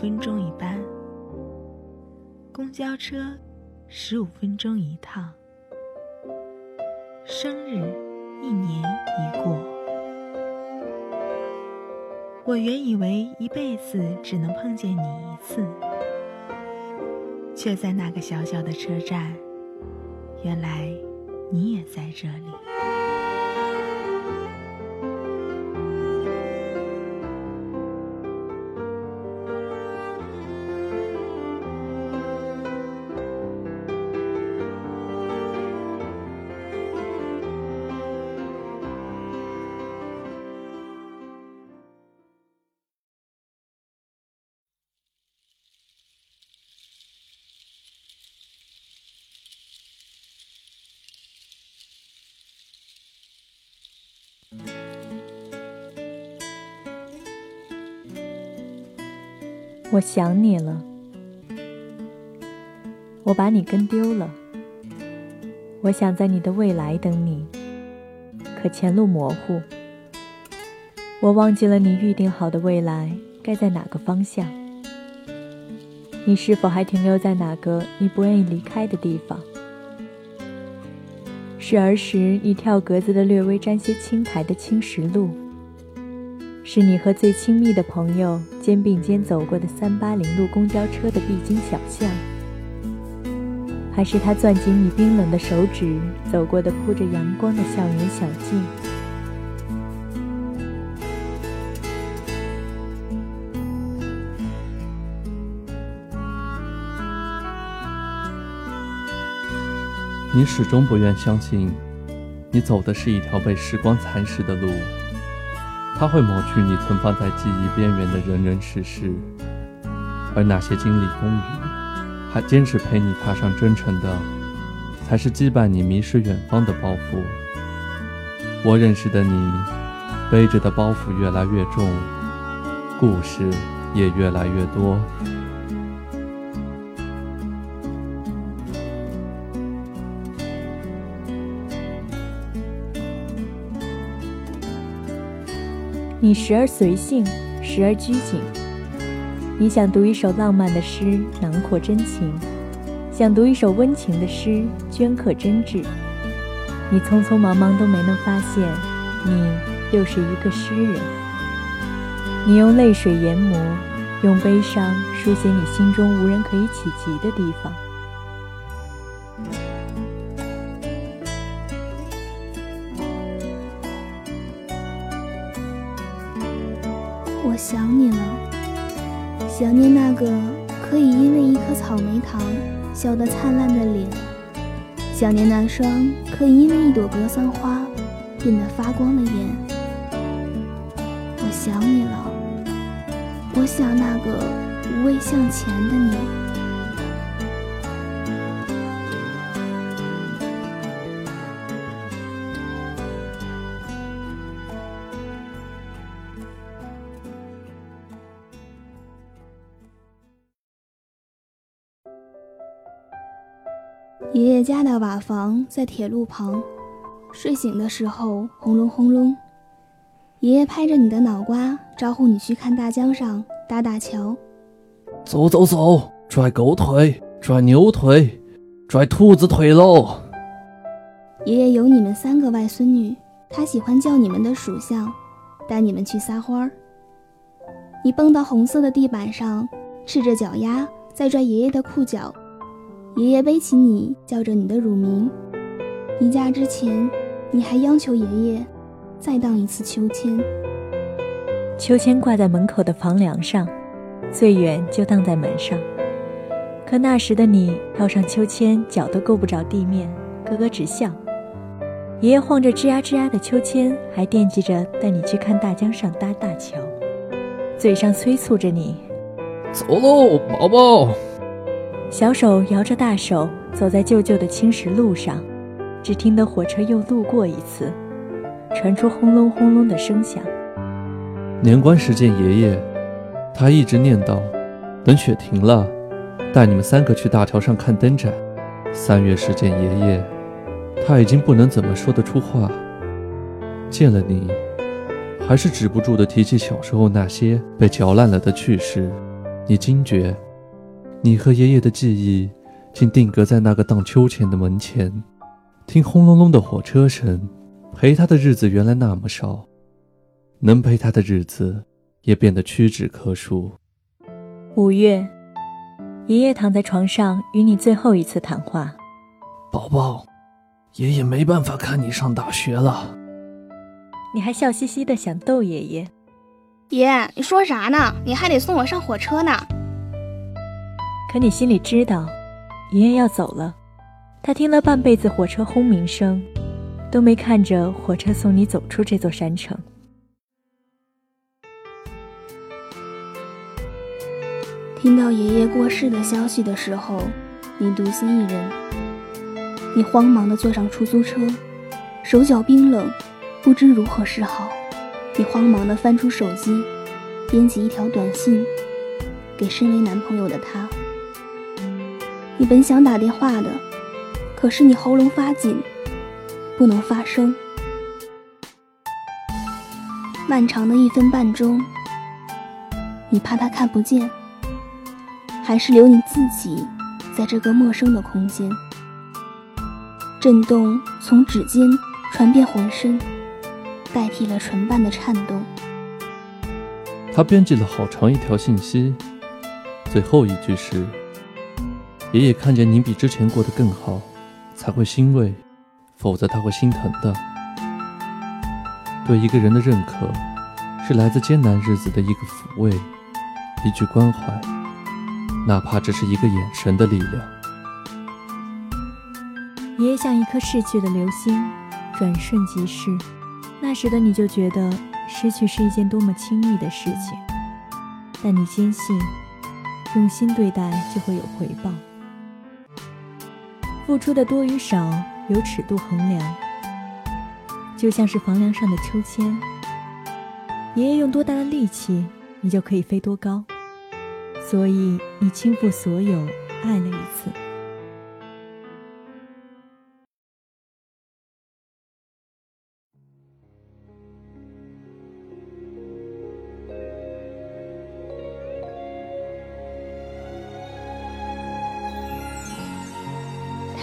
分钟一班，公交车十五分钟一趟，生日一年一过。我原以为一辈子只能碰见你一次，却在那个小小的车站，原来你也在这里。我想你了，我把你跟丢了。我想在你的未来等你，可前路模糊。我忘记了你预定好的未来该在哪个方向。你是否还停留在哪个你不愿意离开的地方？是儿时一跳格子的略微沾些青苔的青石路。是你和最亲密的朋友肩并肩走过的三八零路公交车的必经小巷，还是他攥紧你冰冷的手指走过的铺着阳光的校园小径？你始终不愿相信，你走的是一条被时光蚕食的路。它会抹去你存放在记忆边缘的人人事事，而那些经历风雨，还坚持陪你踏上征程的，才是羁绊你迷失远方的包袱。我认识的你，背着的包袱越来越重，故事也越来越多。你时而随性，时而拘谨。你想读一首浪漫的诗，囊括真情；想读一首温情的诗，镌刻真挚。你匆匆忙忙都没能发现，你又是一个诗人。你用泪水研磨，用悲伤书写你心中无人可以企及的地方。想你了，想念那个可以因为一颗草莓糖笑得灿烂的脸，想念那双可以因为一朵格桑花变得发光的眼。我想你了，我想那个无畏向前的你。家的瓦房在铁路旁，睡醒的时候轰隆轰隆。爷爷拍着你的脑瓜，招呼你去看大江上搭大桥。走走走，拽狗腿，拽牛腿，拽兔子腿喽！爷爷有你们三个外孙女，他喜欢叫你们的属相，带你们去撒欢儿。你蹦到红色的地板上，赤着脚丫在拽爷爷的裤脚。爷爷背起你，叫着你的乳名。离家之前，你还央求爷爷再荡一次秋千。秋千挂在门口的房梁上，最远就荡在门上。可那时的你跳上秋千，脚都够不着地面，咯咯直笑。爷爷晃着吱呀吱呀的秋千，还惦记着带你去看大江上搭大桥，嘴上催促着你：“走喽，宝宝。”小手摇着大手，走在旧旧的青石路上，只听得火车又路过一次，传出轰隆轰隆的声响。年关时见爷爷，他一直念叨：等雪停了，带你们三个去大桥上看灯展。三月时见爷爷，他已经不能怎么说得出话。见了你，还是止不住的提起小时候那些被嚼烂了的趣事。你惊觉，你和爷爷的记忆竟定格在那个荡秋千的门前，听轰隆隆的火车声。陪他的日子原来那么少，能陪他的日子也变得屈指可数。五月，爷爷躺在床上与你最后一次谈话。宝宝，爷爷没办法看你上大学了。你还笑嘻嘻的想逗爷爷。爷，你说啥呢？你还得送我上火车呢。可你心里知道，爷爷要走了。他听了半辈子火车轰鸣声，都没看着火车送你走出这座山城。听到爷爷过世的消息的时候，你独自一人。你慌忙地坐上出租车，手脚冰冷，不知如何是好。你慌忙地翻出手机，编辑一条短信，给身为男朋友的他。你本想打电话的，可是你喉咙发紧，不能发声。漫长的一分半钟，你怕他看不见，还是留你自己在这个陌生的空间？震动从指尖传遍浑身。代替了唇瓣的颤动。他编辑了好长一条信息，最后一句是：“爷爷看见您比之前过得更好，才会欣慰，否则他会心疼的。”对一个人的认可，是来自艰难日子的一个抚慰，一句关怀，哪怕只是一个眼神的力量。爷爷像一颗逝去的流星，转瞬即逝。那时的你就觉得失去是一件多么轻易的事情，但你坚信，用心对待就会有回报。付出的多与少有尺度衡量，就像是房梁上的秋千。爷爷用多大的力气，你就可以飞多高。所以你倾覆所有，爱了一次。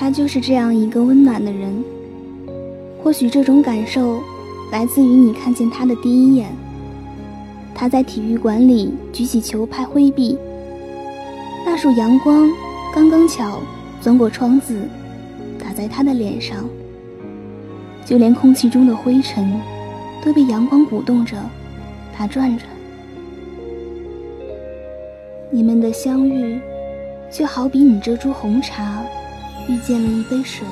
他就是这样一个温暖的人。或许这种感受来自于你看见他的第一眼。他在体育馆里举起球拍挥臂，那束阳光刚刚巧钻过窗子，打在他的脸上。就连空气中的灰尘都被阳光鼓动着，打转着。你们的相遇，就好比你这株红茶。遇见了一杯水。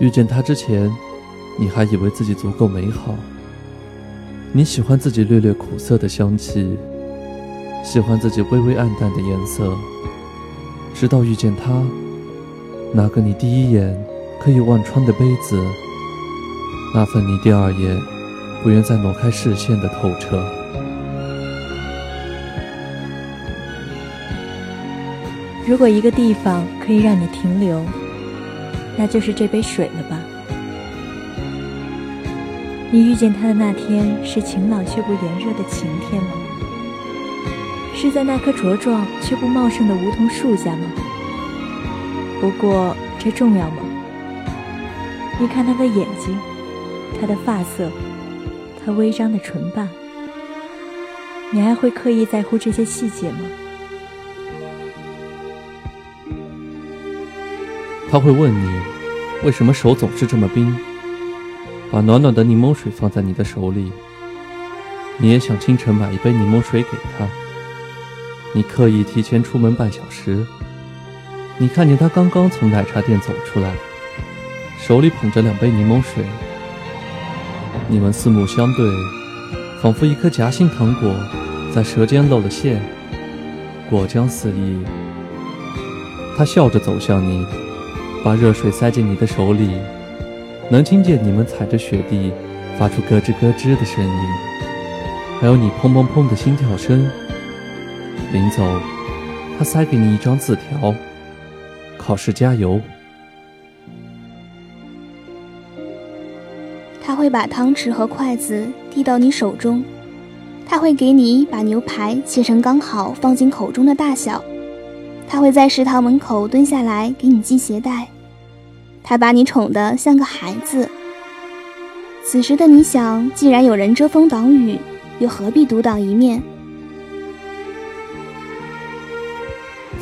遇见他之前，你还以为自己足够美好。你喜欢自己略略苦涩的香气，喜欢自己微微暗淡的颜色。直到遇见他，那个你第一眼可以望穿的杯子，那份你第二眼不愿再挪开视线的透彻。如果一个地方可以让你停留，那就是这杯水了吧？你遇见他的那天是晴朗却不炎热的晴天吗？是在那棵茁壮却不茂盛的梧桐树下吗？不过这重要吗？你看他的眼睛，他的发色，他微张的唇瓣，你还会刻意在乎这些细节吗？他会问你，为什么手总是这么冰？把暖暖的柠檬水放在你的手里，你也想清晨买一杯柠檬水给他。你刻意提前出门半小时，你看见他刚刚从奶茶店走出来，手里捧着两杯柠檬水。你们四目相对，仿佛一颗夹心糖果在舌尖露了馅，果浆四溢。他笑着走向你。把热水塞进你的手里，能听见你们踩着雪地发出咯吱咯吱的声音，还有你砰砰砰的心跳声。临走，他塞给你一张字条：“考试加油。”他会把汤匙和筷子递到你手中，他会给你把牛排切成刚好放进口中的大小，他会在食堂门口蹲下来给你系鞋带，他把你宠得像个孩子。此时的你想，既然有人遮风挡雨，又何必独当一面？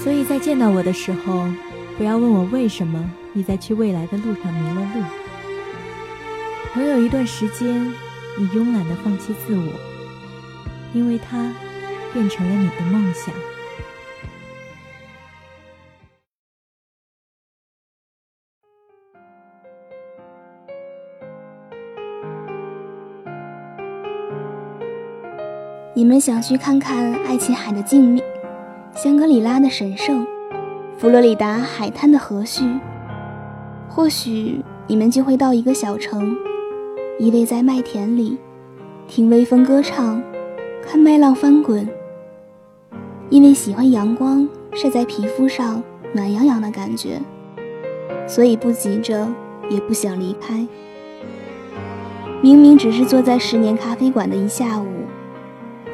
所以在见到我的时候，不要问我为什么你在去未来的路上迷了路。总有一段时间，你慵懒的放弃自我。因为它变成了你的梦想。你们想去看看爱琴海的静谧，香格里拉的神圣，佛罗里达海滩的和煦。或许你们就会到一个小城，依偎在麦田里，听微风歌唱。看麦浪翻滚，因为喜欢阳光晒在皮肤上暖洋洋的感觉，所以不急着，也不想离开。明明只是坐在十年咖啡馆的一下午，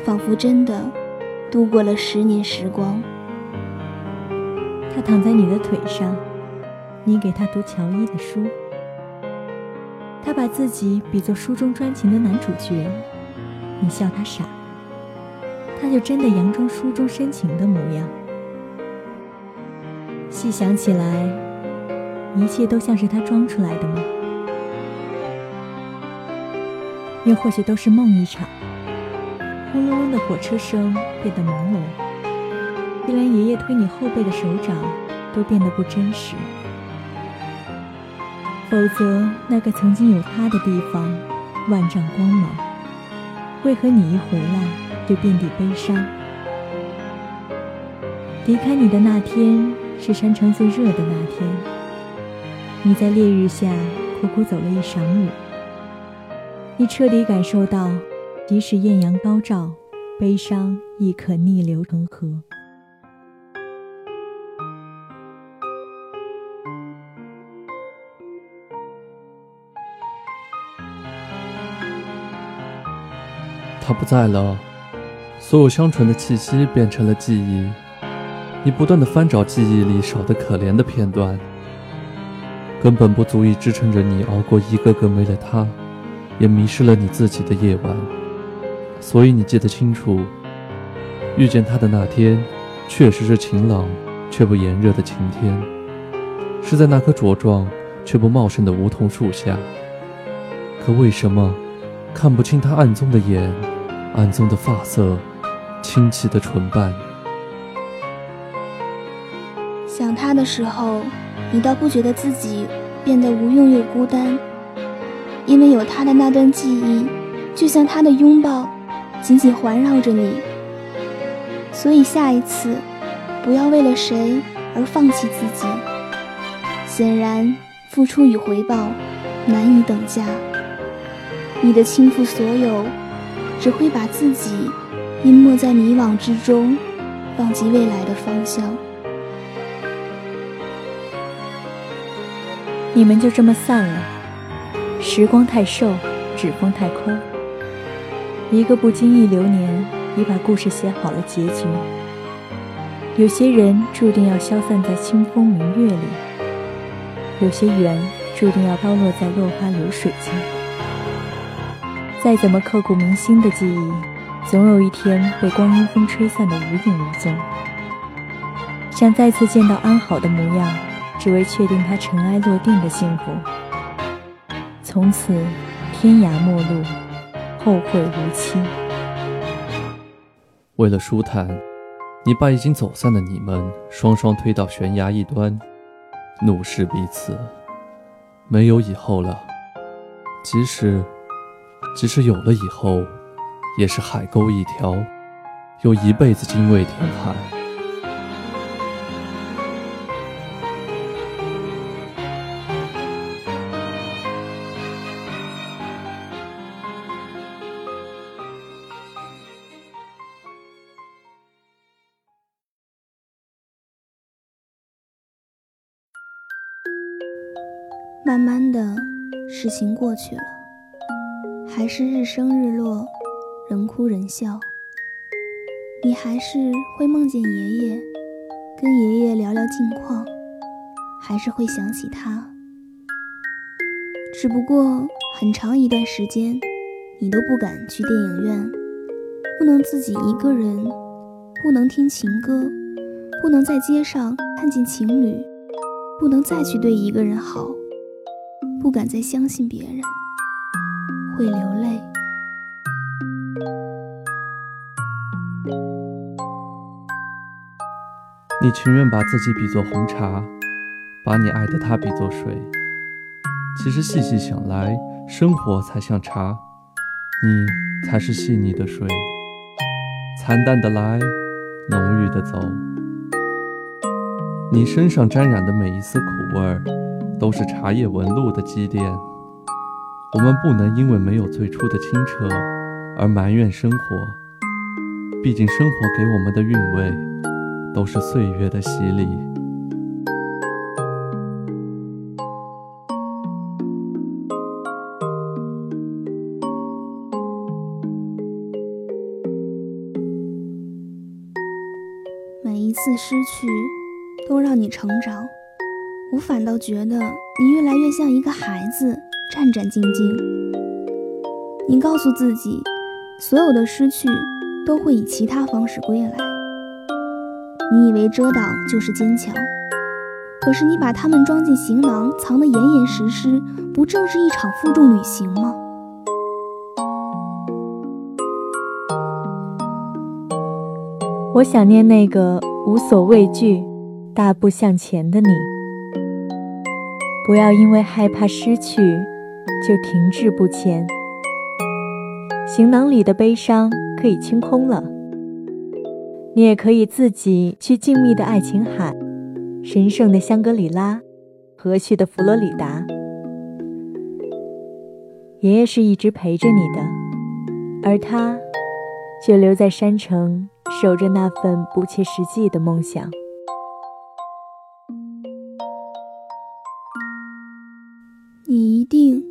仿佛真的度过了十年时光。他躺在你的腿上，你给他读乔伊的书，他把自己比作书中专情的男主角，你笑他傻。他就真的佯装书中深情的模样。细想起来，一切都像是他装出来的吗？又或许都是梦一场。轰隆隆的火车声变得朦胧，就连爷爷推你后背的手掌都变得不真实。否则，那个曾经有他的地方，万丈光芒，为何你一回来？就遍地悲伤。离开你的那天是山城最热的那天，你在烈日下苦苦走了一晌午，你彻底感受到，即使艳阳高照，悲伤亦可逆流成河。他不在了。所有香醇的气息变成了记忆，你不断的翻找记忆里少的可怜的片段，根本不足以支撑着你熬过一个个没了他，也迷失了你自己的夜晚。所以你记得清楚，遇见他的那天，确实是晴朗却不炎热的晴天，是在那棵茁壮却不茂盛的梧桐树下。可为什么看不清他暗中的眼，暗中的发色？清奇的唇瓣。想他的时候，你倒不觉得自己变得无用又孤单，因为有他的那段记忆，就像他的拥抱，紧紧环绕着你。所以下一次，不要为了谁而放弃自己。显然，付出与回报难以等价。你的倾覆所有，只会把自己。淹没在迷惘之中，忘记未来的方向。你们就这么散了。时光太瘦，指缝太宽。一个不经意流年，已把故事写好了结局。有些人注定要消散在清风明月里，有些缘注定要飘落在落花流水间。再怎么刻骨铭心的记忆。总有一天被光阴风吹散的无影无踪。想再次见到安好的模样，只为确定他尘埃落定的幸福。从此天涯陌路，后会无期。为了舒坦，你把已经走散的你们双双推到悬崖一端，怒视彼此。没有以后了，即使，即使有了以后。也是海沟一条，有一辈子精卫填海。慢慢的，事情过去了，还是日升日落。人哭人笑，你还是会梦见爷爷，跟爷爷聊聊近况，还是会想起他。只不过很长一段时间，你都不敢去电影院，不能自己一个人，不能听情歌，不能在街上看见情侣，不能再去对一个人好，不敢再相信别人，会流泪。你情愿把自己比作红茶，把你爱的他比作水。其实细细想来，生活才像茶，你才是细腻的水，惨淡的来，浓郁的走。你身上沾染的每一丝苦味儿，都是茶叶纹路的积淀。我们不能因为没有最初的清澈而埋怨生活，毕竟生活给我们的韵味，都是岁月的洗礼。每一次失去，都让你成长。我反倒觉得你越来越像一个孩子，战战兢兢。你告诉自己，所有的失去都会以其他方式归来。你以为遮挡就是坚强，可是你把它们装进行囊，藏得严严实实，不正是一场负重旅行吗？我想念那个无所畏惧、大步向前的你。不要因为害怕失去就停滞不前。行囊里的悲伤可以清空了，你也可以自己去静谧的爱琴海、神圣的香格里拉、和煦的佛罗里达。爷爷是一直陪着你的，而他却留在山城。守着那份不切实际的梦想，一定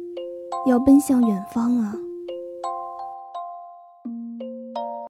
要奔向远方啊！